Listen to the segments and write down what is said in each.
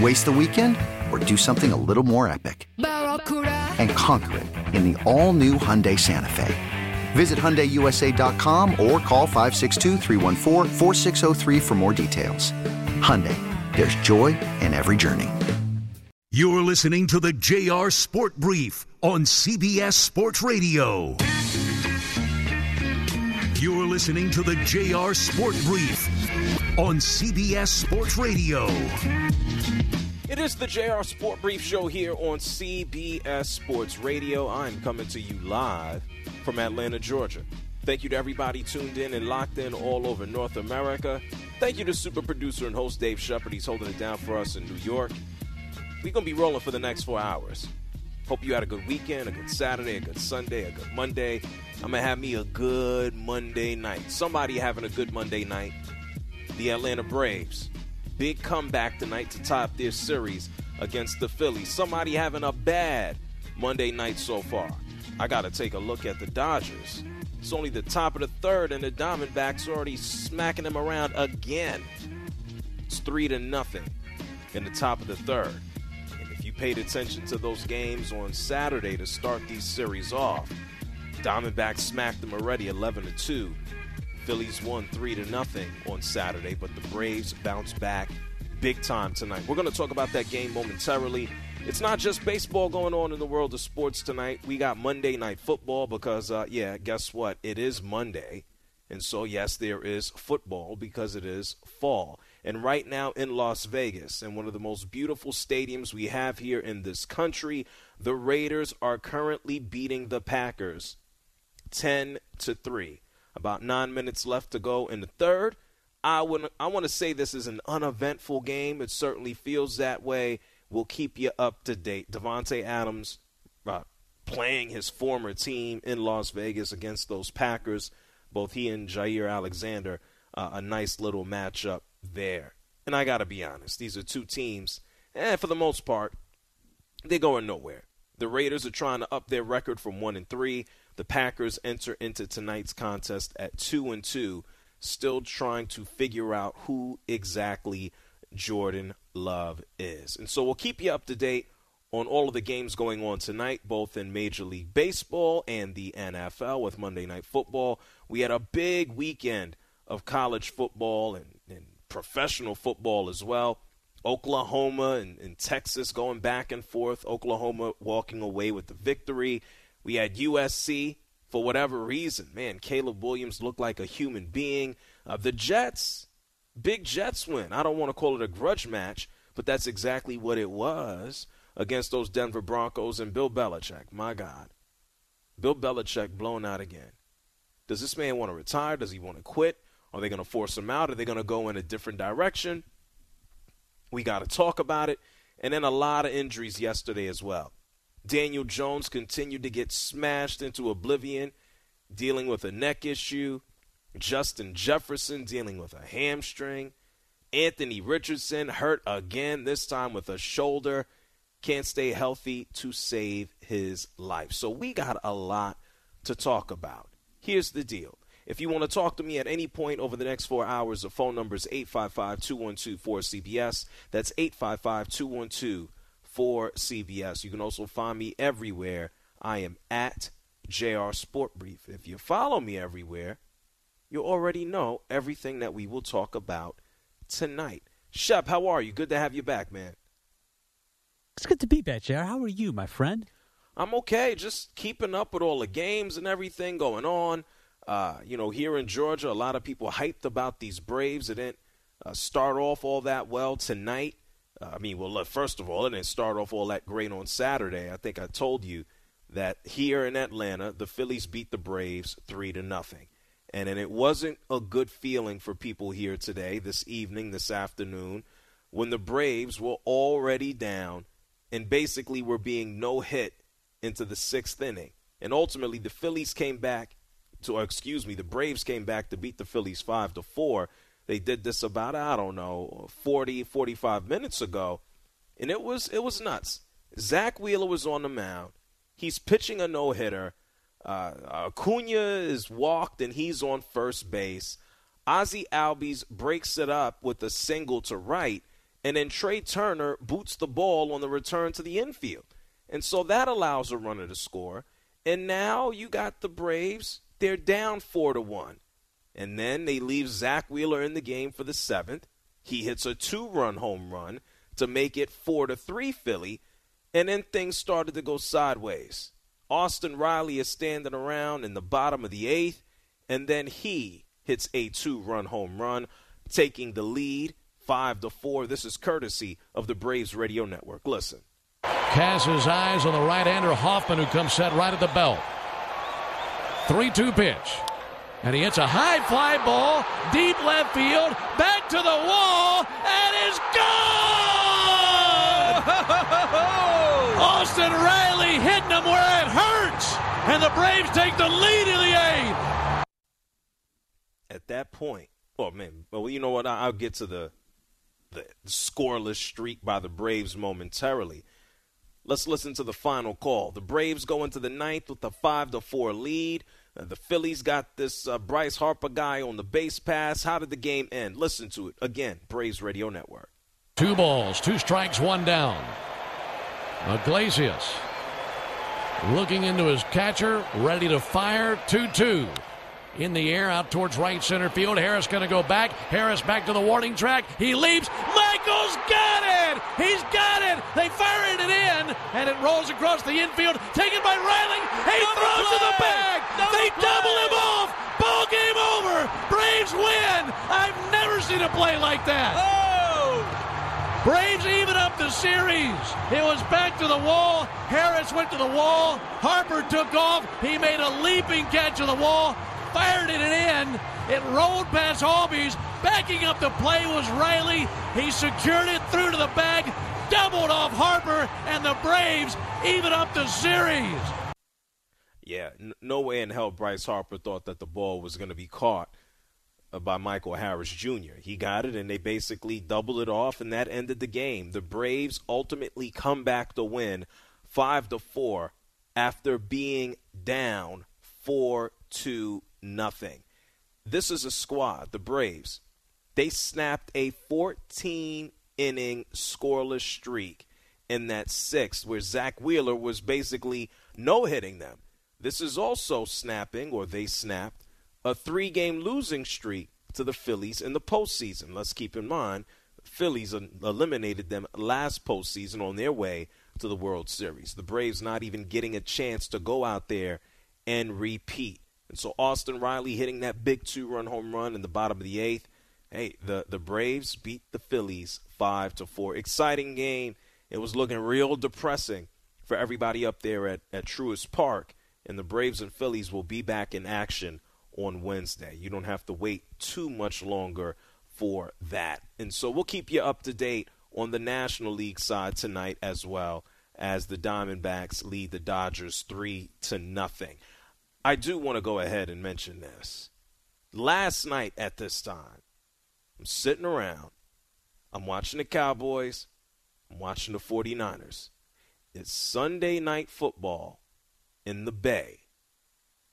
Waste the weekend or do something a little more epic? And conquer it in the all-new Hyundai Santa Fe. Visit HyundaiUSA.com or call 562 for more details. Hyundai, there's joy in every journey. You're listening to the JR Sport Brief on CBS Sports Radio. You're listening to the JR Sport Brief on CBS Sports Radio. It is the JR Sport Brief Show here on CBS Sports Radio. I'm coming to you live from Atlanta, Georgia. Thank you to everybody tuned in and locked in all over North America. Thank you to super producer and host Dave Shepard. He's holding it down for us in New York. We're going to be rolling for the next four hours. Hope you had a good weekend, a good Saturday, a good Sunday, a good Monday. I'm going to have me a good Monday night. Somebody having a good Monday night. The Atlanta Braves. Big comeback tonight to top their series against the Phillies. Somebody having a bad Monday night so far. I got to take a look at the Dodgers. It's only the top of the third, and the Diamondbacks already smacking them around again. It's three to nothing in the top of the third. And if you paid attention to those games on Saturday to start these series off, Diamondbacks smacked them already 11 to 2. Phillies won 3 to nothing on Saturday, but the Braves bounced back big time tonight. We're going to talk about that game momentarily. It's not just baseball going on in the world of sports tonight. We got Monday night football because, uh, yeah, guess what? It is Monday. And so, yes, there is football because it is fall. And right now in Las Vegas, in one of the most beautiful stadiums we have here in this country, the Raiders are currently beating the Packers 10 to 3. About nine minutes left to go in the third. I would I want to say this is an uneventful game. It certainly feels that way. We'll keep you up to date. Davante Adams uh, playing his former team in Las Vegas against those Packers. Both he and Jaire Alexander, uh, a nice little matchup there. And I got to be honest, these are two teams, and eh, for the most part, they're going nowhere. The Raiders are trying to up their record from one and three. The Packers enter into tonight's contest at 2 and 2, still trying to figure out who exactly Jordan Love is. And so we'll keep you up to date on all of the games going on tonight, both in Major League Baseball and the NFL with Monday Night Football. We had a big weekend of college football and, and professional football as well. Oklahoma and, and, Texas going back and forth. Oklahoma walking away with the victory. We had USC for whatever reason. Man, Caleb Williams looked like a human being. Uh, the Jets, big Jets win. I don't want to call it a grudge match, but that's exactly what it was against those Denver Broncos and Bill Belichick. My God. Bill Belichick blown out again. Does this man want to retire? Does he want to quit? Are they going to force him out? Are they going to go in a different direction? We got to talk about it. And then a lot of injuries yesterday as well. Daniel Jones continued to get smashed into oblivion, dealing with a neck issue. Justin Jefferson dealing with a hamstring. Anthony Richardson hurt again, this time with a shoulder. Can't stay healthy to save his life. So we got a lot to talk about. Here's the deal. If you want to talk to me at any point over the next four hours, the phone number is 855 212 4CBS. That's 855 212 for CBS. You can also find me everywhere. I am at JR Sport Brief. If you follow me everywhere, you already know everything that we will talk about tonight. Shep, how are you? Good to have you back, man. It's good to be back, JR. How are you, my friend? I'm okay, just keeping up with all the games and everything going on. Uh, you know, here in Georgia, a lot of people hyped about these Braves. It didn't uh, start off all that well tonight. I mean, well, look, first of all, it didn't start off all that great on Saturday. I think I told you that here in Atlanta, the Phillies beat the Braves three to nothing, and and it wasn't a good feeling for people here today, this evening, this afternoon, when the Braves were already down and basically were being no hit into the sixth inning, and ultimately the Phillies came back to, excuse me, the Braves came back to beat the Phillies five to four. They did this about I don't know 40, 45 minutes ago, and it was it was nuts. Zack Wheeler was on the mound He's pitching a no hitter. Uh, Acuna is walked and he's on first base. Ozzie Albies breaks it up with a single to right, and then Trea Turner boots the ball on the return to the infield. And so that allows a runner to score. And now you got the Braves, they're down four to one. And then they leave Zack Wheeler in the game for the seventh. He hits a two run home run to make it four to three Philly. And then things started to go sideways. Austin Riley is standing around in the bottom of the eighth, and then he hits a two run home run, taking the lead five to four. This is courtesy of the Braves Radio Network. Listen. Casts his eyes on the right hander Hoffman, who comes set right at the belt. 3 2 pitch. And he hits a high fly ball, deep left field, back to the wall, and is gone! Austin Riley hitting him where it hurts. And the Braves take the lead in the eighth. At that point, oh man, well, you know what? I'll get to the the scoreless streak by the Braves momentarily. Let's listen to the final call. The Braves go into the ninth with a five to four lead. The Phillies got this uh, Bryce Harper guy on the base pass. How did the game end? Listen to it again. Braves Radio Network. Two balls, two strikes, one down. Iglesias looking into his catcher, ready to fire. 2 2 in the air out towards right center field. Harris going to go back. Harris back to the warning track. He leaps. Michael's got it. He's got it. They fired it in, and it rolls across the infield. Taken by Riley. He Double throws play. to the bag. They play. double him off. Ball game over. Braves win. I've never seen a play like that. Oh. Braves even up the series. It was back to the wall. Harris went to the wall. Harper took off. He made a leaping catch of the wall, fired it in. It rolled past Albies. Backing up the play was Riley. He secured it through to the bag, doubled off Harper, and the Braves even up the series. Yeah, no way in hell Bryce Harper thought that the ball was going to be caught uh, by Michael Harris Jr. He got it, and they basically doubled it off, and that ended the game. The Braves ultimately come back to win five to four after being down four to nothing. This is a squad, the Braves. They snapped a 14 inning scoreless streak in that sixth, where Zack Wheeler was basically no hitting them. This is also snapping, or they snapped a three game losing streak to the Phillies in the postseason. Let's keep in mind, Phillies eliminated them last postseason on their way to the World Series. The Braves not even getting a chance to go out there and repeat. And so Austin Riley hitting that big two run home run in the bottom of the eighth. Hey, the, the Braves beat the Phillies five to four. Exciting game. It was looking real depressing for everybody up there at, at Truist Park. And the Braves and Phillies will be back in action on Wednesday. You don't have to wait too much longer for that. And so we'll keep you up to date on the National League side tonight as well as the Diamondbacks lead the Dodgers 3 to nothing. I do want to go ahead and mention this. Last night at this time, I'm sitting around, I'm watching the Cowboys, I'm watching the 49ers. It's Sunday night football in the Bay.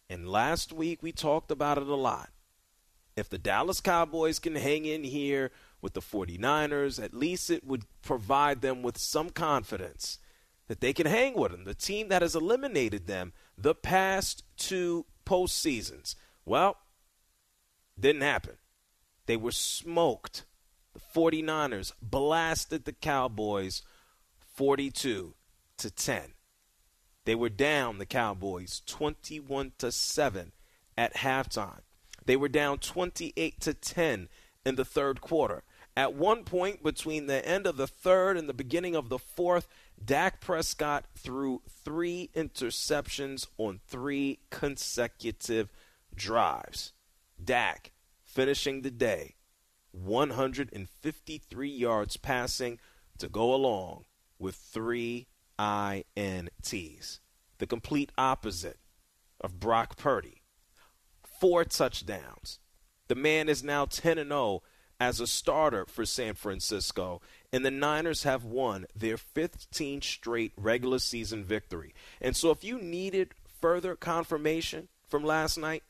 And last week we talked about it a lot. If the Dallas Cowboys can hang in here with the 49ers, at least it would provide them with some confidence that they can hang with them, the team that has eliminated them the past two postseasons. Well, didn't happen. They were smoked. The 49ers blasted the Cowboys 42 to 10. They were down the Cowboys 21 to 7 at halftime. They were down 28 to 10 in the third quarter. At one point between the end of the third and the beginning of the fourth, Dak Prescott threw three interceptions on three consecutive drives. Dak finishing the day 153 yards passing to go along with three INTs. The complete opposite of Brock Purdy. Four touchdowns. The man is now 10 and 0 as a starter for San Francisco, and the Niners have won their 15th straight regular season victory. And so, if you needed further confirmation from last night,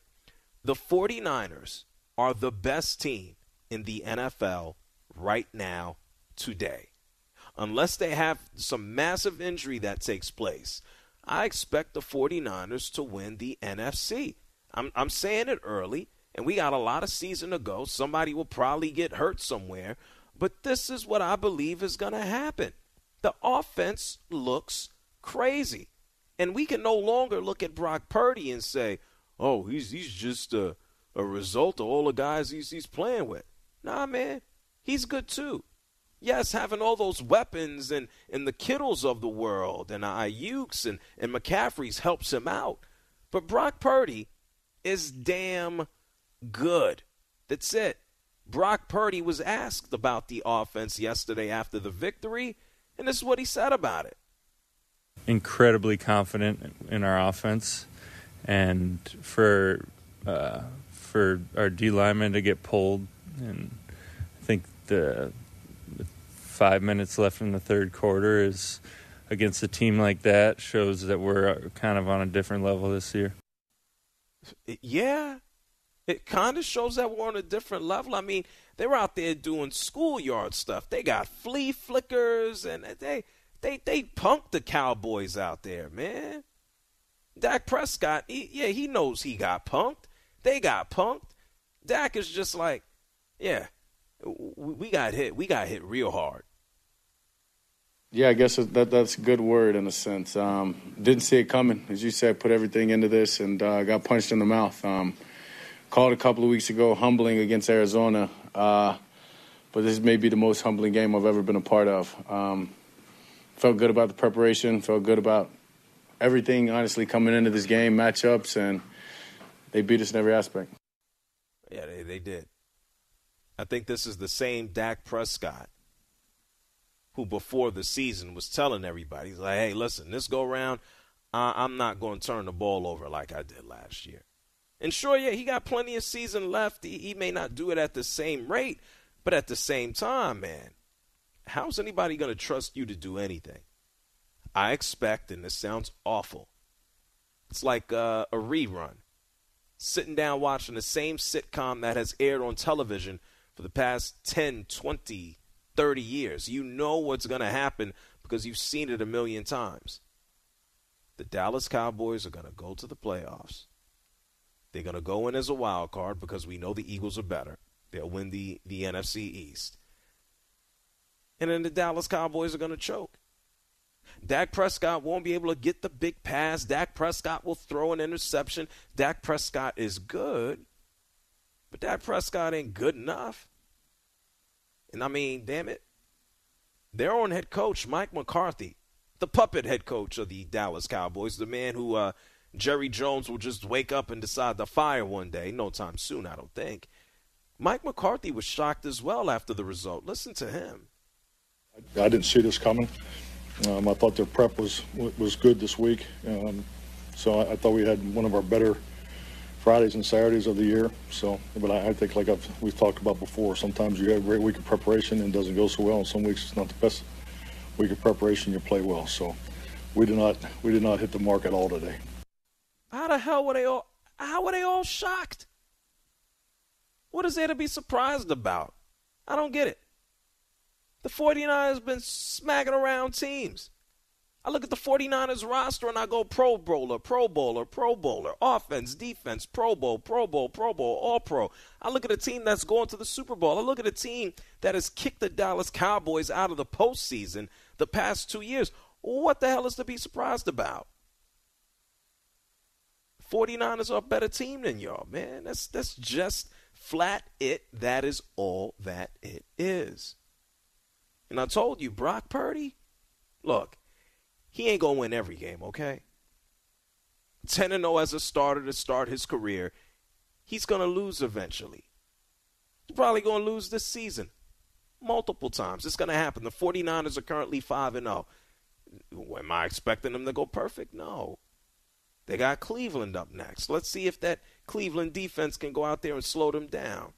the 49ers are the best team in the NFL right now, today. Unless they have some massive injury that takes place, I expect the 49ers to win the NFC. I'm, I'm saying it early and we got a lot of season to go. Somebody will probably get hurt somewhere, but this is what I believe is going to happen. The offense looks crazy. And we can no longer look at Brock Purdy and say, "Oh, he's he's just a a result of all the guys he's he's playing with." Nah, man, he's good too. Yes, having all those weapons and, and the Kittles of the world and Aiyuk's and, and McCaffrey's helps him out. But Brock Purdy is damn good. That's it. Brock Purdy was asked about the offense yesterday after the victory, and this is what he said about it. Incredibly confident in our offense, and for uh, for our D lineman to get pulled, and I think the five minutes left in the third quarter is against a team like that shows that we're uh, kind of on a different level this year. Yeah, it kind of shows that we're on a different level. I mean, they were out there doing schoolyard stuff. They got flea flickers and they they they punked the Cowboys out there, man. Dak Prescott, he, yeah, he knows he got punked. They got punked. Dak is just like, yeah, we got hit. We got hit real hard. Yeah, I guess that that's a good word in a sense. Um, didn't see it coming, as you said. Put everything into this and uh, got punched in the mouth. Um, called a couple of weeks ago, humbling against Arizona. Uh, but this may be the most humbling game I've ever been a part of. Um, felt good about the preparation. Felt good about everything. Honestly, coming into this game, matchups, and they beat us in every aspect. Yeah, they, they did. I think this is the same Dak Prescott who, before the season, was telling everybody, he's like, "Hey, listen, this go round, I'm not going to turn the ball over like I did last year." And sure, yeah, he got plenty of season left. He, he may not do it at the same rate, but at the same time, man, how's anybody going to trust you to do anything? I expect, and this sounds awful, it's like uh, a rerun. Sitting down watching the same sitcom that has aired on television for the past 10, 20, 30 years. You know what's going to happen because you've seen it a million times. The Dallas Cowboys are going to go to the playoffs they're going to go in as a wild card because we know the Eagles are better. They'll win the, the NFC East. And then the Dallas Cowboys are going to choke. Dak Prescott won't be able to get the big pass. Dak Prescott will throw an interception. Dak Prescott is good, but Dak Prescott ain't good enough. And I mean, damn it, their own head coach, Mike McCarthy, the puppet head coach of the Dallas Cowboys, the man who uh, Jerry Jones will just wake up and decide to fire one day. No time soon, I don't think. Mike McCarthy was shocked as well after the result. Listen to him. I didn't see this coming. Um, I thought their prep was was good this week, um, so I, I, thought we had one of our better Fridays and Saturdays of the year. So, but I, I think, like I've, we've talked about before, sometimes you have a great week of preparation and it doesn't go so well, and some weeks it's not the best week of preparation. You play well, so we did not we did not hit the mark at all today. How the hell were they all? How were they all shocked? What is there to be surprised about? I don't get it. The 49ers been smacking around teams. I look at the 49ers roster and I go Pro Bowler, Pro Bowler, Pro Bowler, offense, defense, Pro Bowl, Pro Bowl, Pro Bowl, All Pro. I look at a team that's going to the Super Bowl. I look at a team that has kicked the Dallas Cowboys out of the postseason the past two years. What the hell is to be surprised about? 49ers are a better team than y'all, man. That's that's just flat it. That is all that it is. And I told you, Brock Purdy, look, he ain't gonna win every game, okay? 10 0 as a starter to start his career. He's gonna lose eventually. He's probably gonna lose this season. Multiple times. It's gonna happen. The 49ers are currently 5 0. Am I expecting them to go perfect? No. They got Cleveland up next. Let's see if that Cleveland defense can go out there and slow them down.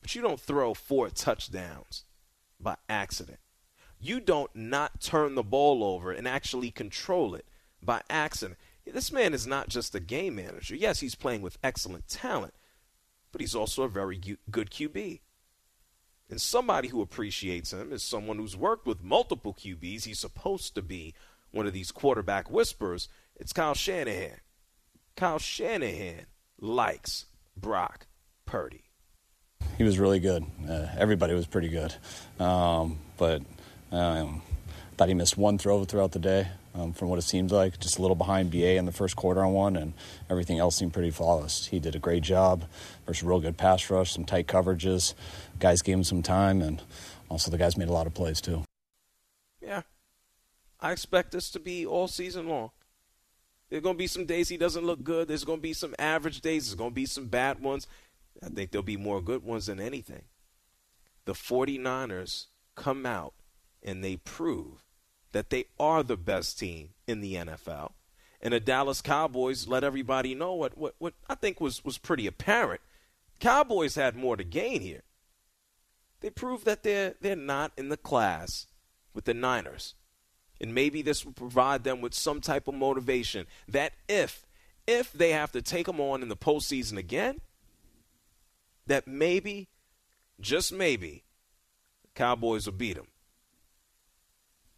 But you don't throw four touchdowns by accident. You don't not turn the ball over and actually control it by accident. This man is not just a game manager. Yes, he's playing with excellent talent, but he's also a very good QB. And somebody who appreciates him is someone who's worked with multiple QBs. He's supposed to be one of these quarterback whisperers. It's Kyle Shanahan. Kyle Shanahan likes Brock Purdy. He was really good. Uh, everybody was pretty good. Um, but um, thought he missed one throw throughout the day um, from what it seemed like. Just a little behind BA in the first quarter on one, and everything else seemed pretty flawless. He did a great job versus real good pass rush, some tight coverages. Guys gave him some time, and also the guys made a lot of plays too. Yeah. I expect this to be all season long. There's going to be some days he doesn't look good. There's going to be some average days. There's going to be some bad ones. I think there'll be more good ones than anything. The 49ers come out and they prove that they are the best team in the NFL. And the Dallas Cowboys let everybody know what, what, what I think was, was pretty apparent. Cowboys had more to gain here. They proved that they're, they're not in the class with the Niners. And maybe this will provide them with some type of motivation that if if they have to take them on in the postseason again, that maybe, just maybe, Cowboys will beat them.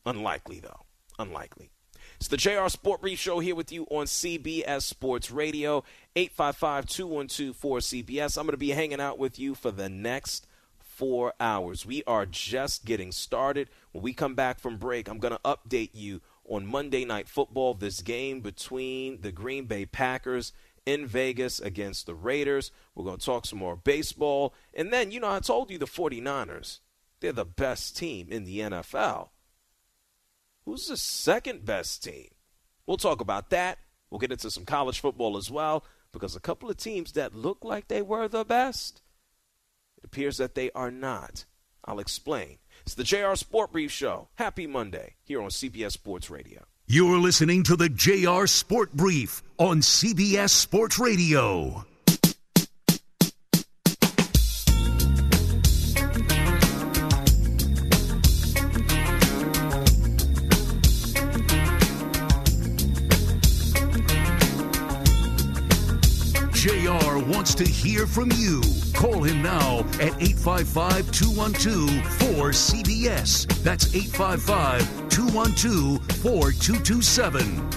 Unlikely, though. Unlikely. It's the JR Sport Brief Show here with you on CBS Sports Radio, 855 212 4CBS. I'm going to be hanging out with you for the next four hours. We are just getting started. When we come back from break, I'm going to update you on Monday Night Football, this game between the Green Bay Packers in Vegas against the Raiders. We're going to talk some more baseball. And then, you know, I told you the 49ers, they're the best team in the NFL. Who's the second best team? We'll talk about that. We'll get into some college football as well because a couple of teams that look like they were the best, it appears that they are not. I'll explain. It's the JR Sport Brief Show. Happy Monday here on CBS Sports Radio. You're listening to the JR Sport Brief on CBS Sports Radio. JR wants to hear from you. Call him now at 855 212 4CBS. That's 855 212 4227.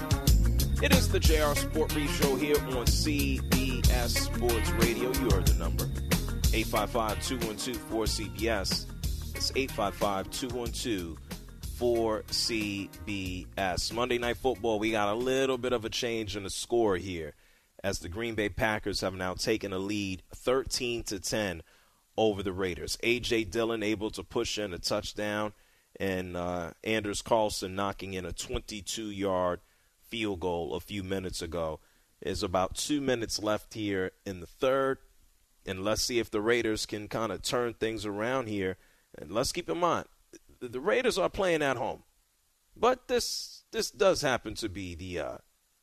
It is the JR Sport Brief Show here on CBS Sports Radio. You heard the number 855 212 4CBS. It's 855 212 4CBS. Monday Night Football, we got a little bit of a change in the score here as the Green Bay Packers have now taken a lead 13 to 10 over the Raiders. AJ Dillon able to push in a touchdown and uh, Anders Carlson knocking in a 22-yard field goal a few minutes ago. There's about 2 minutes left here in the third and let's see if the Raiders can kind of turn things around here. And let's keep in mind the Raiders are playing at home. But this this does happen to be the uh,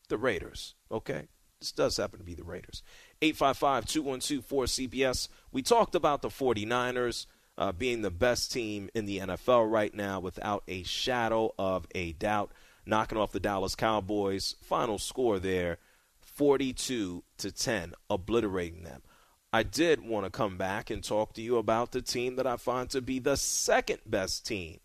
the Raiders, okay? This does happen to be the Raiders. 855 212 4CBS. We talked about the 49ers uh, being the best team in the NFL right now without a shadow of a doubt. Knocking off the Dallas Cowboys. Final score there 42 to 10, obliterating them. I did want to come back and talk to you about the team that I find to be the second best team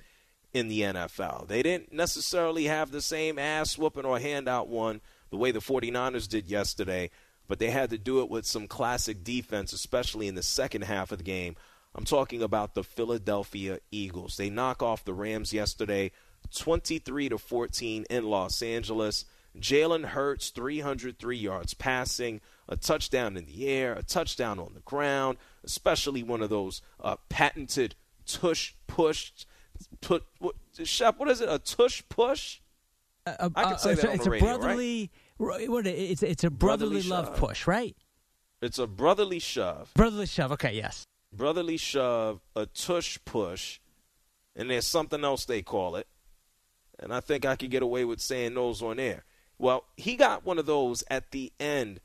in the NFL. They didn't necessarily have the same ass whooping or handout one the way the 49ers did yesterday, but they had to do it with some classic defense, especially in the second half of the game. I'm talking about the Philadelphia Eagles. They knock off the Rams yesterday, 23 to 14 in Los Angeles. Jalen Hurts, 303 yards passing, a touchdown in the air, a touchdown on the ground, especially one of those uh, patented tush push. Put what, Shep, what is it? A tush push? I say that it's the radio, a brotherly. Right? What it's it's a brotherly, brotherly love shove. push, right? It's a brotherly shove. Brotherly shove. Okay, yes. Brotherly shove, a tush push, and there's something else they call it. And I think I could get away with saying those on air. Well, he got one of those at the end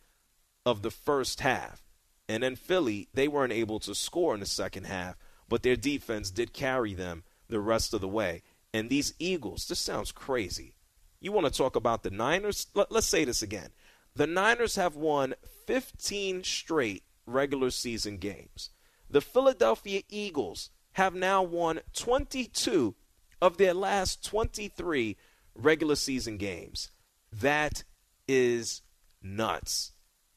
of the first half. And then Philly, they weren't able to score in the second half, but their defense did carry them the rest of the way. And these Eagles, this sounds crazy. You want to talk about the Niners? Let, us say this again. The Niners have won 15 straight regular season games. The Philadelphia Eagles have now won 22 of their last 23 regular season games. That is nuts.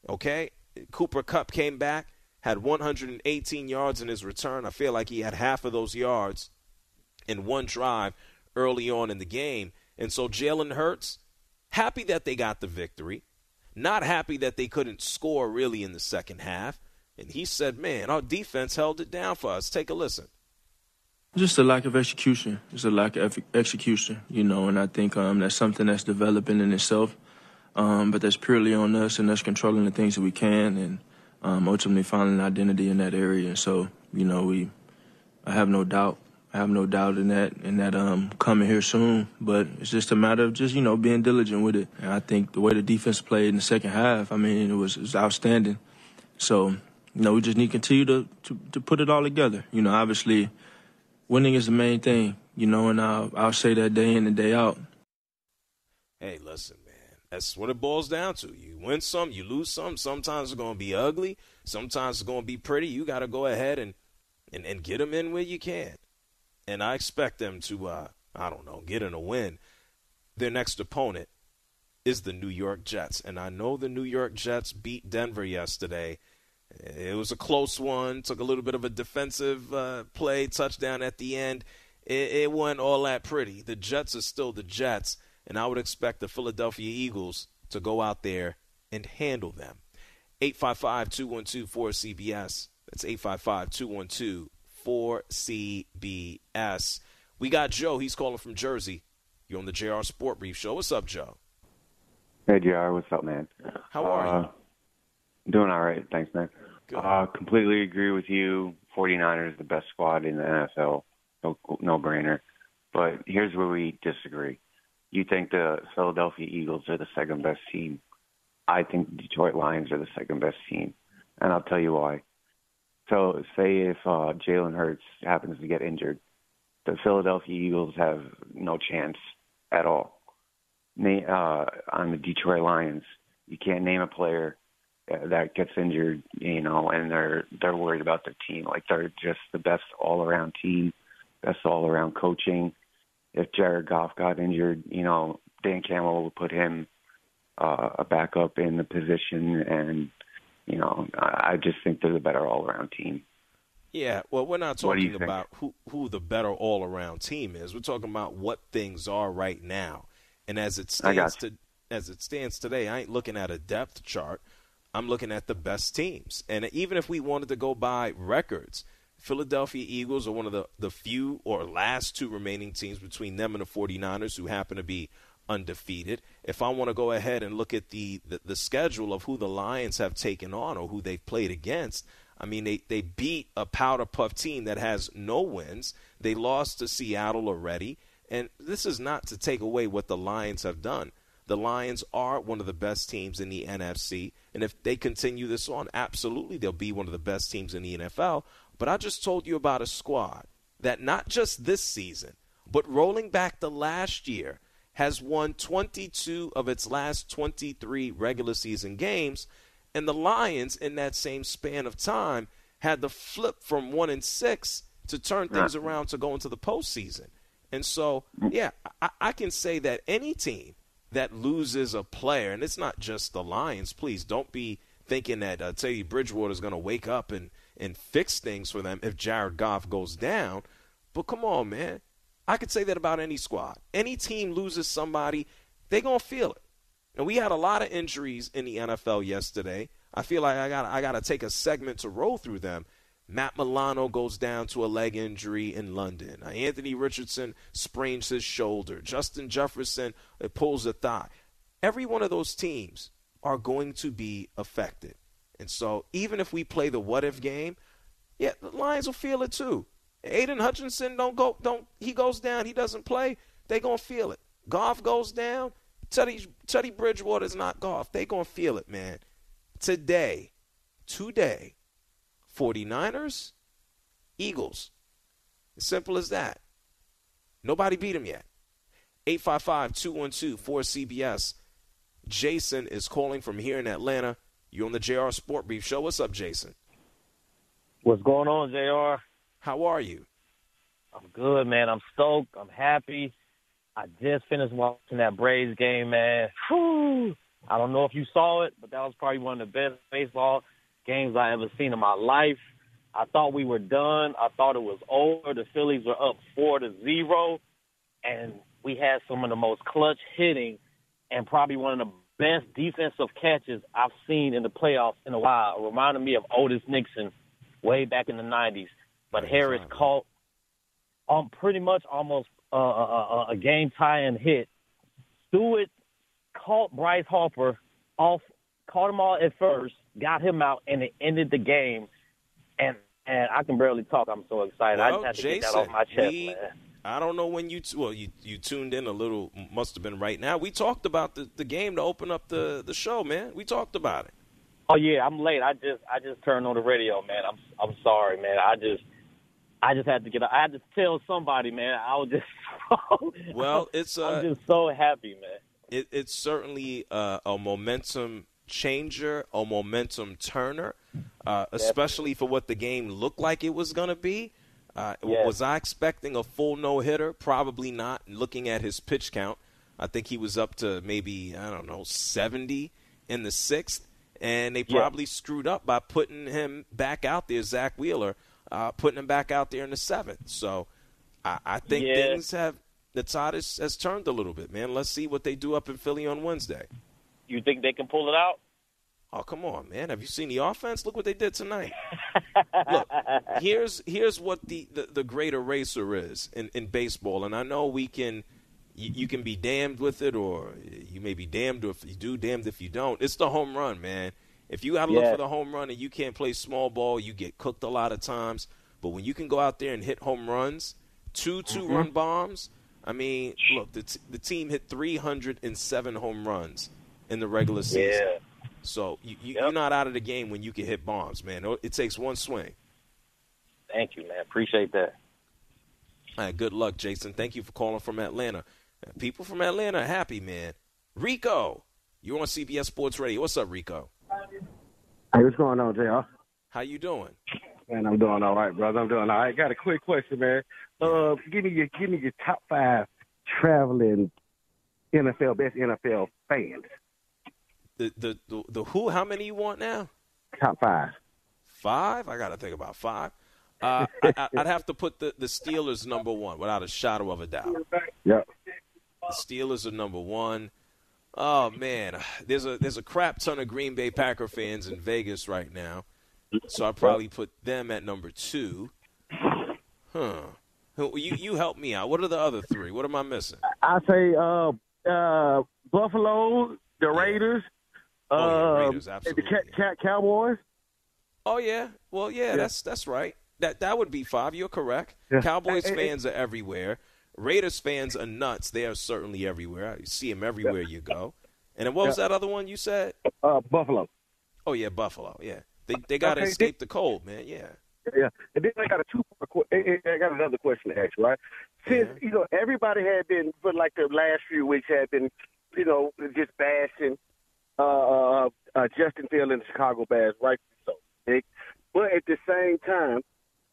Okay? Cooper Kupp came back, had 118 yards in his return. I feel like he had half of those yards in one drive early on in the game. And so Jalen Hurts, happy that they got the victory. Not happy that they couldn't score really in the second half. And he said, man, our defense held it down for us. Take a listen. Just a lack of execution. Just a lack of execution, you know, and I think um, that's something that's developing in itself. Um, but that's purely on us and us controlling the things that we can and um, ultimately finding an identity in that area. And so, you know, we, I have no doubt I have no doubt in that, and that um, coming here soon. But it's just a matter of just you know being diligent with it. And I think the way the defense played in the second half, I mean, it was, it was outstanding. So you know, we just need to continue to, to, to put it all together. You know, obviously, winning is the main thing. You know, and I'll I'll say that day in and day out. Hey, listen, man. That's what it boils down to. You win some, you lose some. Sometimes it's to be ugly. Sometimes it's to be pretty. You got to go ahead and, and, and get them in where you can and I expect them to, uh, I don't know, get in a win. Their next opponent is the New York Jets, and I know the New York Jets beat Denver yesterday. It was a close one. Took a little bit of a defensive uh, play, touchdown at the end. It, it wasn't all that pretty. The Jets are still the Jets, and I would expect the Philadelphia Eagles to go out there and handle them. 855 212 4CBS. That's 855 212 4CBS. We got Joe. He's calling from Jersey. You're on the JR Sport Brief Show. What's up, Joe? Hey, JR. What's up, man? How are uh, you? Doing all right. Thanks, man. Uh, completely agree with you. 49ers the best squad in the NFL. No, no brainer. But here's where we disagree. You think the Philadelphia Eagles are the second best team. I think the Detroit Lions are the second best team. And I'll tell you why. So, say if uh, Jalen Hurts happens to get injured, the Philadelphia Eagles have no chance at all. Na- Uh, on the Detroit Lions, you can't name a player uh, that gets injured, you know, and they're they're worried about their team. Like they're just the best all around team, best all around coaching. If Jared Goff got injured, you know, Dan Campbell would put him uh, a backup in the position, and you know, I just think they're the better all-around team. Yeah, well, we're not talking about who who the better all-around team is. We're talking about what things are right now, and as it stands to as it stands today, I ain't looking at a depth chart. I'm looking at the best teams, and even if we wanted to go by records, Philadelphia Eagles are one of the, the few or last two remaining teams between them and the 49ers who happen to be undefeated. If I want to go ahead and look at the, the, the schedule of who the Lions have taken on or who they've played against, I mean, they, they beat a powder puff team that has no wins. They lost to Seattle already. And this is not to take away what the Lions have done. The Lions are one of the best teams in the NFC. And if they continue this on, absolutely they'll be one of the best teams in the NFL. But I just told you about a squad that not just this season, but rolling back the last year, has won 22 of its last 23 regular season games, and the Lions in that same span of time had the flip from one and six to turn things around to go into the postseason. And so, yeah, I, I can say that any team that loses a player, and it's not just the Lions. Please don't be thinking that uh, Teddy Bridgewater is going to wake up and and fix things for them if Jared Goff goes down. But come on, man. I could say that about any squad. Any team loses somebody, they're going to feel it. And we had a lot of injuries in the NFL yesterday. I feel like I got I got to take a segment to roll through them. Matt Milano goes down to a leg injury in London. Anthony Richardson sprains his shoulder. Justin Jefferson pulls a thigh. Every one of those teams are going to be affected. And so even if we play the what if game, yeah, the Lions will feel it too. Aidan Hutchinson don't go don't he goes down, he doesn't play, they gonna feel it. Goff goes down, Teddy Teddy Bridgewater's not Goff. They gonna feel it, man. Today, today, 49ers, Eagles. Simple as that. Nobody beat him yet. 855 212 4CBS. Jason is calling from here in Atlanta. You're on the JR Sport Brief Show. What's up, Jason? What's going on, JR? How are you? I'm good, man. I'm stoked. I'm happy. I just finished watching that Braves game, man. Whew. I don't know if you saw it, but that was probably one of the best baseball games I ever seen in my life. I thought we were done. I thought it was over. The Phillies were up four to zero, and we had some of the most clutch hitting and probably one of the best defensive catches I've seen in the playoffs in a while. It reminded me of Otis Nixon way back in the '90s. But Harris caught um pretty much almost uh, a, a game tying hit. Stewart caught Bryce Harper off, caught him all at first, got him out, and it ended the game. And and I can barely talk. I'm so excited. Well, I just had to Jason, get that off my chest, we, man. I don't know when you t- well you you tuned in a little must have been right now. We talked about the, the game to open up the the show, man. We talked about it. Oh yeah, I'm late. I just I just turned on the radio, man. I'm I'm sorry, man. I just I just had to get. I had to tell somebody, man. I was just. well, it's. Uh, I'm just so happy, man. It, it's certainly uh, a momentum changer, a momentum turner, uh, especially for what the game looked like it was going to be. Uh, Yes. Was I expecting a full no hitter? Probably not. Looking at his pitch count, I think he was up to maybe I don't know seventy in the sixth, and they probably screwed up by putting him back out there, Zack Wheeler, uh, putting him back out there in the seventh. So I, I think Yeah. things have the tide has, has turned a little bit, man. Let's see what they do up in Philly on Wednesday. You think they can pull it out? Oh, come on, man. Have you seen the offense? Look what they did tonight. Look, here's here's what the, the, the great eraser is in, in baseball. And I know we can you, you can be damned with it or you may be damned if you do, damned if you don't. It's the home run, man. If you gotta look for the home run and you can't play small ball, you get cooked a lot of times. But when you can go out there and hit home runs, two two Mm-hmm. run bombs, I mean, look, the, t- the team hit 307 home runs in the regular season. Yeah. So you, you, you're not out of the game when you can hit bombs, man. It takes one swing. Thank you, man. Appreciate that. All right, good luck, Jason. Thank you for calling from Atlanta. People from Atlanta are happy, man. Rico, you're on CBS Sports Radio. What's up, Rico? Hey, what's going on, JR? How you doing? Man, I'm doing all right, brother. I'm doing all right. Got a quick question, man. Uh, give me your give me your top five traveling NFL best NFL fans. The, the the the who? How many you want now? Top five. Five? I got to think about five. Uh, I, I- I'd have to put the, the Steelers number one without a shadow of a doubt. Yep. The Steelers are number one. Oh man, there's a there's a crap ton of Green Bay Packer fans in Vegas right now, so I probably put them at number two. Huh? You you help me out. What are the other three? What am I missing? I say uh uh Buffalo, the Raiders, Oh, yeah, uh, Raiders, the absolutely. Ca- Ca- Cowboys. Oh yeah, well yeah, that's that's right. That that would be five. You're correct. Yeah. Cowboys fans are everywhere. Raiders fans are nuts. They are certainly everywhere. You see them everywhere you go. And then what was that other one you said? Uh, Buffalo. Oh yeah, Buffalo. Yeah, they they got to Okay, escape the cold, man. Yeah. Yeah, and then I got a two. I got another question to ask you, right? Since you know everybody had been for like the last few weeks had been, you know, just bashing uh, uh, uh, Justin Field and the Chicago Bears, right? So, but at the same time,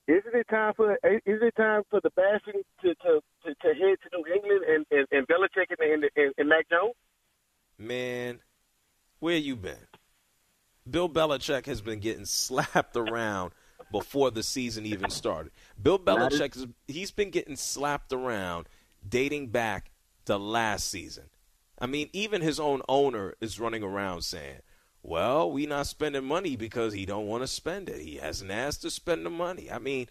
isn't it time for is it time for the bashing to to, to, to head to New England and and, and Belichick and, and, and, and Mac Jones? Man, where you been? Bill Belichick has been getting slapped around before the season even started. Bill Belichick, is, he's been getting slapped around dating back to last season. I mean, even his own owner is running around saying, "Well, we not spending money because he don't want to spend it. He hasn't asked to spend the money." I mean,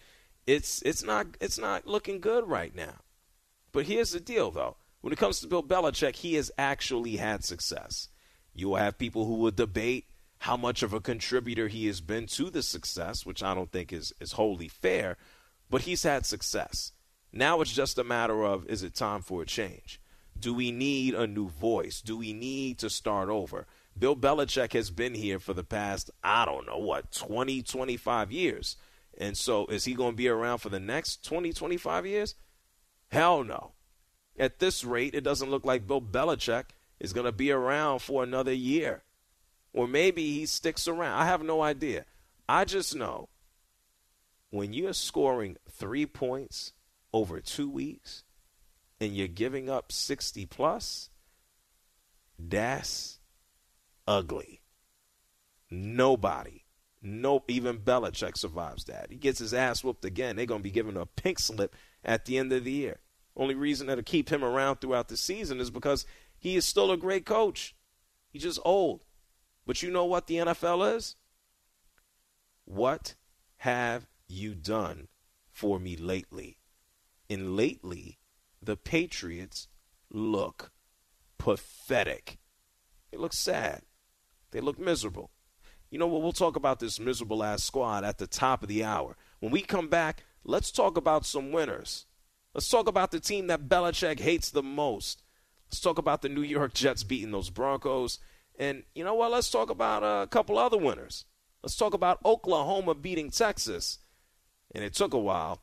it's it's not it's not looking good right now. But here's the deal, though. When it comes to Bill Belichick, he has actually had success. You will have people who will debate how much of a contributor he has been to the success, which I don't think is, is wholly fair, but he's had success. Now it's just a matter of is it time for a change? Do we need a new voice? Do we need to start over? Bill Belichick has been here for the past, I don't know, what, 20, 25 years. And so is he going to be around for the next 20, 25 years? Hell no. At this rate, it doesn't look like Bill Belichick is going to be around for another year. Or maybe he sticks around. I have no idea. I just know when you're scoring three points over two weeks and you're giving up 60 plus, that's ugly. Nobody, no, even Belichick survives that. He gets his ass whooped again. They're going to be giving him a pink slip at the end of the year. Only reason that'll keep him around throughout the season is because he is still a great coach. He's just old. But you know what the NFL is? What have you done for me lately? And lately, the Patriots look pathetic. They look sad. They look miserable. You know what? We'll talk about this miserable ass squad at the top of the hour. When we come back, let's talk about some winners. Let's talk about the team that Belichick hates the most. Let's talk about the New York Jets beating those Broncos. And you know what? Let's talk about a couple other winners. Let's talk about Oklahoma beating Texas. And it took a while.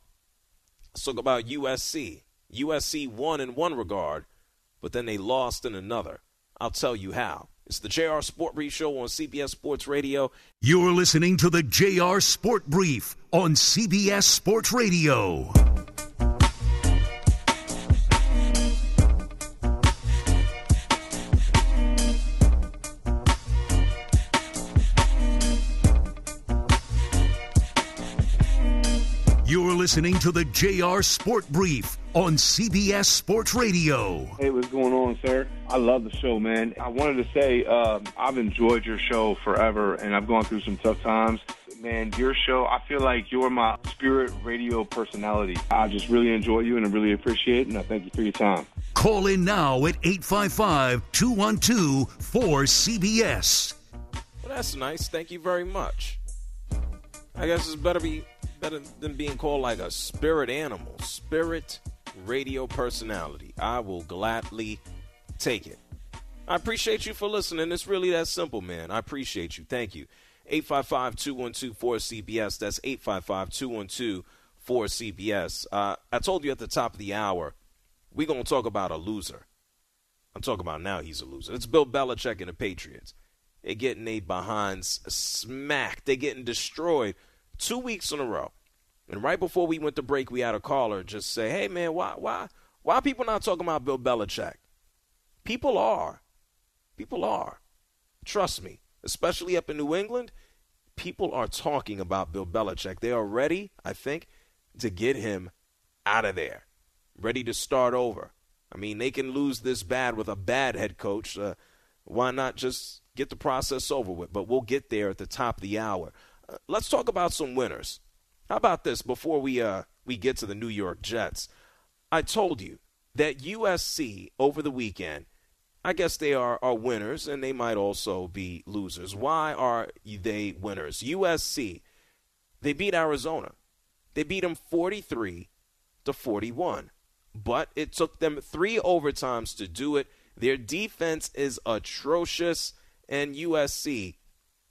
Let's talk about USC. USC won in one regard, but then they lost in another. I'll tell you how. It's the JR Sport Brief Show on CBS Sports Radio. You're listening to the JR Sport Brief on CBS Sports Radio. Listening to the JR Sport Brief on CBS Sports Radio. Hey, what's going on, sir? I love the show, man. I wanted to say uh, I've enjoyed your show forever, and I've gone through some tough times. Man, your show, I feel like you're my spirit radio personality. I just really enjoy you and I really appreciate it, and I thank you for your time. Call in now at 855 212 4CBS. Well, that's nice. Thank you very much. I guess it's better be better than being called like a spirit animal, spirit radio personality. I will gladly take it. I appreciate you for listening. It's really that simple, man. I appreciate you. Thank you. 855 212 4CBS. That's 855 212 4CBS. Uh, I told you at the top of the hour, we're going to talk about a loser. I'm talking about now he's a loser. It's Bill Belichick and the Patriots. They're getting a behinds smacked. They're getting destroyed two weeks in a row. And right before we went to break, we had a caller just say, "Hey man, why why why are people not talking about Bill Belichick?" People are. People are. Trust me, especially up in New England, people are talking about Bill Belichick. They are ready, I think, to get him out of there. Ready to start over. I mean, they can lose this bad with a bad head coach. Uh, why not just get the process over with? But we'll get there at the top of the hour let's talk about some winners. How about this before we uh we get to the New York Jets? I told you that USC over the weekend, I guess they are are winners and they might also be losers. Why are they winners? USC they beat Arizona. They beat them 43 to 41. But it took them 3 overtimes to do it. Their defense is atrocious and USC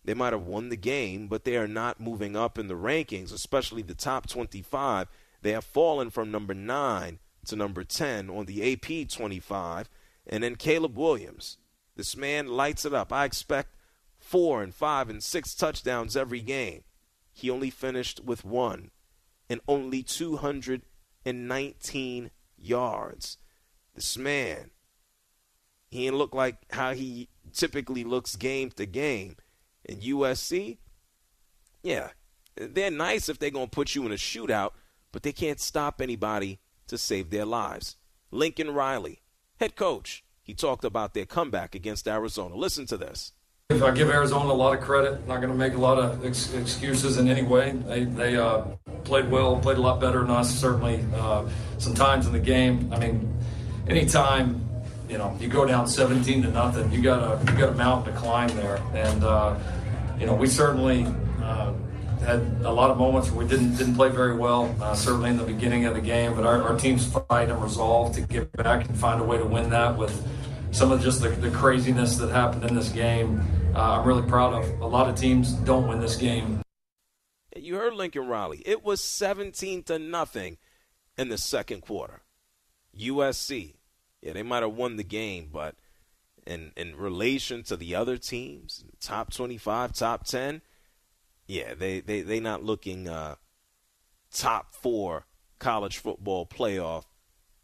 they might have won the game, but they are not moving up in the rankings, especially the top 25. They have fallen from number 9 to number 10 on the AP 25. And then Caleb Williams. This man lights it up. I expect four and five and six touchdowns every game. He only finished with one and only 219 yards. This man, he didn't look like how he typically looks game to game and USC, yeah, they're nice if they're going to put you in a shootout, but they can't stop anybody to save their lives. Lincoln Riley, head coach, he talked about their comeback against Arizona. Listen to this. If I give Arizona a lot of credit. Not going to make a lot of ex- excuses in any way. They they uh, played well, played a lot better than us. Certainly, uh, some times in the game. I mean, anytime you know you go down 17 to nothing, you got a you got a mountain to climb there, and uh, you know we certainly uh, had a lot of moments where we didn't didn't play very well. Uh, certainly in the beginning of the game, but our, our team's fight and resolve to get back and find a way to win that with some of just the, the craziness that happened in this game uh, I'm really proud of. A lot of teams don't win this game. You heard Lincoln Riley. It was 17 to nothing in the second quarter. USC, yeah, they might have won the game, but in in relation to the other teams, top 25, top 10, yeah, they they they not looking uh, top four college football playoff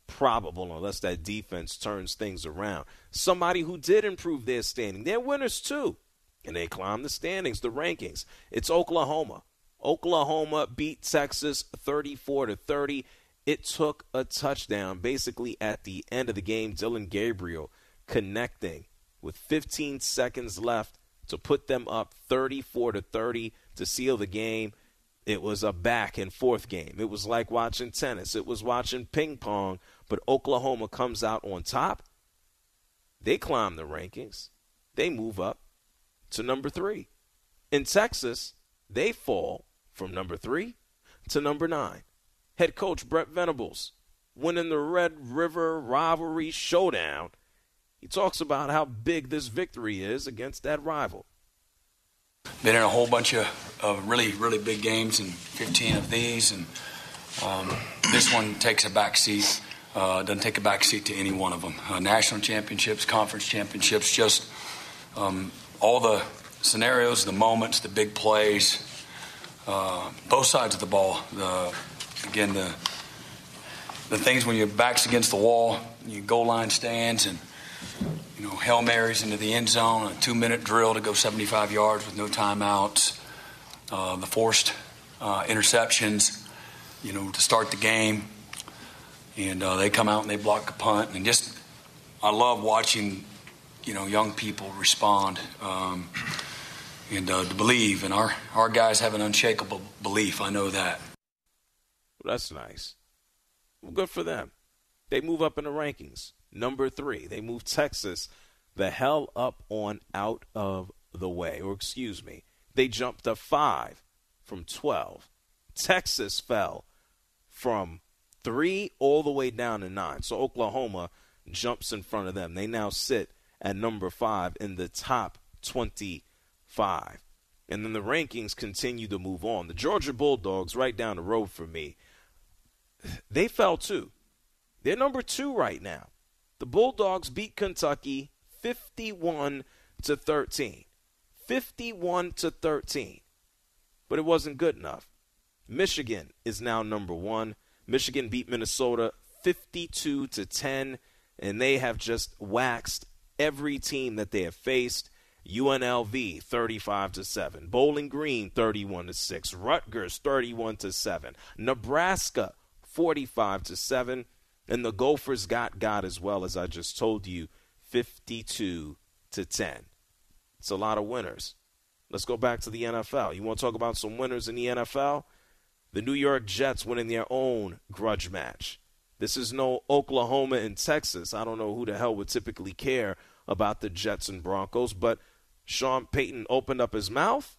probable unless that defense turns things around. Somebody who did improve their standing. They're winners too. And they climbed the standings, the rankings. It's Oklahoma. Oklahoma beat Texas 34 to 30. It took a touchdown basically at the end of the game. Dillon Gabriel connecting with 15 seconds left to put them up 34 to 30 to seal the game. It was a back and forth game. It was like watching tennis. It was watching ping pong but Oklahoma comes out on top. They climb the rankings. They move up to number three. In Texas, they fall from number three to number nine. Head coach Brent Venables winning the Red River Rivalry Showdown. He talks about how big this victory is against that rival. Been in a whole bunch of, of really, really big games and 15 of these, and um, this one takes a back seat uh, doesn't take a backseat to any one of them. Uh, national championships, conference championships, just um, all the scenarios, the moments, the big plays, uh, both sides of the ball. The, again, the the things when your back's against the wall, your goal line stands, and you know hail marys into the end zone, a two-minute drill to go 75 yards with no timeouts, uh, the forced uh, interceptions, you know, to start the game and uh, they come out and they block a punt, and just I love watching, you know, young people respond um, and uh, to believe, and our our guys have an unshakable belief. I know that. Well, that's nice. Well, good for them. They move up in the rankings. Number three, they move Texas the hell up on out of the way, or excuse me, they jumped to five from twelve. Texas fell from three all the way down to nine. So Oklahoma jumps in front of them. They now sit at number five in the top 25. And then the rankings continue to move on. The Georgia Bulldogs, right down the road for me, they fell too. They're number two right now. The Bulldogs beat Kentucky 51 to 13. 51 to 13. But it wasn't good enough. Michigan is now number one. Michigan beat Minnesota 52 to 10, and they have just waxed every team that they have faced. UNLV 35 to 7, Bowling Green 31 to 6, Rutgers 31 to 7, Nebraska 45 to 7, and the Gophers got God as well as I just told you 52 to 10. It's a lot of winners. Let's go back to the NFL. You want to talk about some winners in the NFL? The New York Jets winning their own grudge match. This is no Oklahoma and Texas. I don't know who the hell would typically care about the Jets and Broncos, but Sean Payton opened up his mouth,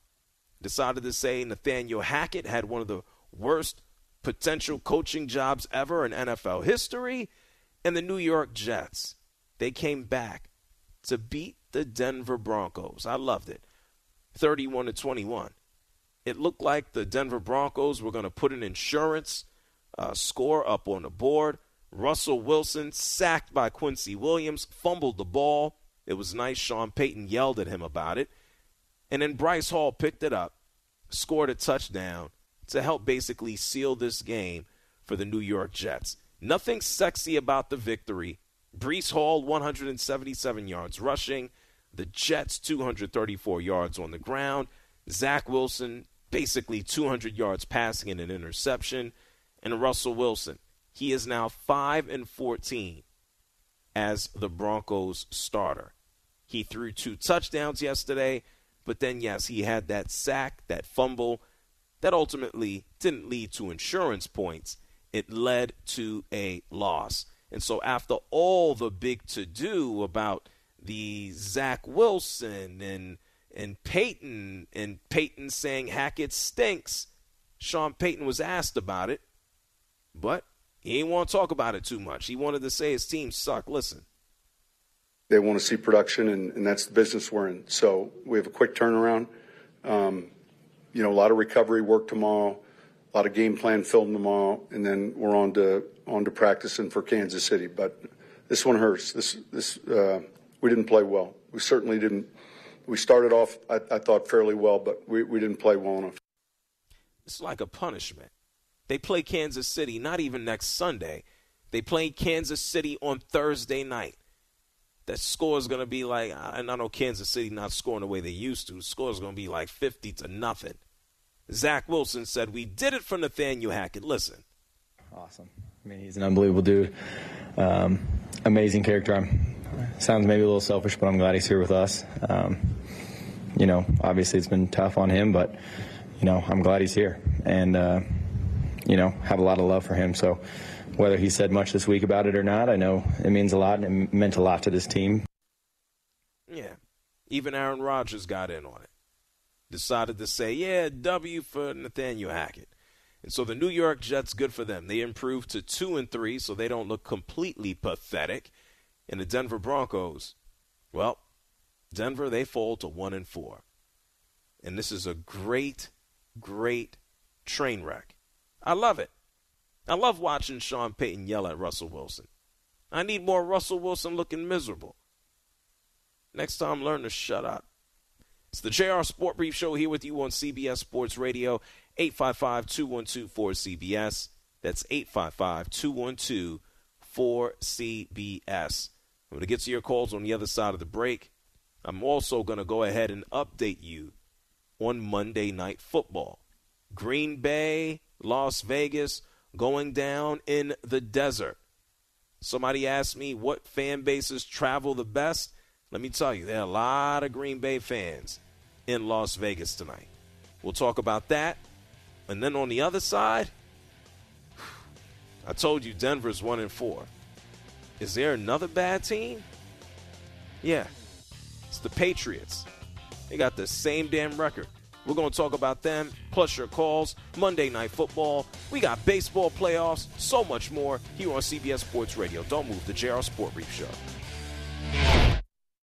decided to say Nathaniel Hackett had one of the worst potential coaching jobs ever in NFL history, and the New York Jets. They came back to beat the Denver Broncos. I loved it. 31 to 21 it looked like the Denver Broncos were going to put an insurance uh, score up on the board. Russell Wilson sacked by Quincy Williams, fumbled the ball. It was nice. Sean Payton yelled at him about it. And then Bryce Hall picked it up, scored a touchdown to help basically seal this game for the New York Jets. Nothing sexy about the victory. Breece Hall, 177 yards rushing. The Jets, 234 yards on the ground. Zach Wilson, basically 200 yards passing and an interception. And Russell Wilson, he is now 5 and 14 as the Broncos starter. He threw two touchdowns yesterday, but then, yes, he had that sack, that fumble that ultimately didn't lead to insurance points. It led to a loss. And so, after all the big to do about the Zach Wilson and and Payton and Payton saying Hackett stinks, Sean Payton was asked about it, but he didn't want to talk about it too much. He wanted to say his team sucked. Listen. They want to see production, and, and that's the business we're in. So we have a quick turnaround. Um, you know, a lot of recovery work tomorrow, a lot of game plan film tomorrow, and then we're on to on to practicing for Kansas City. But this one hurts. This this uh, we didn't play well. We certainly didn't. We started off, I, I thought, fairly well, but we, we didn't play well enough. It's like a punishment. They play Kansas City not even next Sunday. They play Kansas City on Thursday night. That score is going to be like, and I know Kansas City not scoring the way they used to. Score is going to be like 50 to nothing. Zach Wilson said, We did it for Nathaniel Hackett. Listen. Awesome. I mean, he's an unbelievable dude. Um, amazing character. I'm, sounds maybe a little selfish, but I'm glad he's here with us. Um, you know, obviously it's been tough on him, but, you know, I'm glad he's here. And, uh, you know, have a lot of love for him. So whether he said much this week about it or not, I know it means a lot and it meant a lot to this team. Yeah. Even Aaron Rodgers got in on it. Decided to say, yeah, W for Nathaniel Hackett. And so the New York Jets, good for them. They improved to two and three, so they don't look completely pathetic. And the Denver Broncos, well, Denver, they fall to one and four. And this is a great, great train wreck. I love it. I love watching Sean Payton yell at Russell Wilson. I need more Russell Wilson looking miserable. Next time, learn to shut up. It's the JR Sport Brief Show here with you on CBS Sports Radio, 855 212 4CBS. That's 855 212 4CBS. I'm going to get to your calls on the other side of the break. I'm also going to go ahead and update you on Monday Night Football. Green Bay Las Vegas, going down in the desert. Somebody asked me what fan bases travel the best. Let me tell you, there are a lot of Green Bay fans in Las Vegas tonight. We'll talk about that. And then on the other side, I told you Denver's 1 and 4. Is there another bad team? Yeah. It's the Patriots. They got the same damn record. We're going to talk about them, plus your calls, Monday Night Football. We got baseball playoffs, so much more here on CBS Sports Radio. Don't move the JR Sport Brief Show.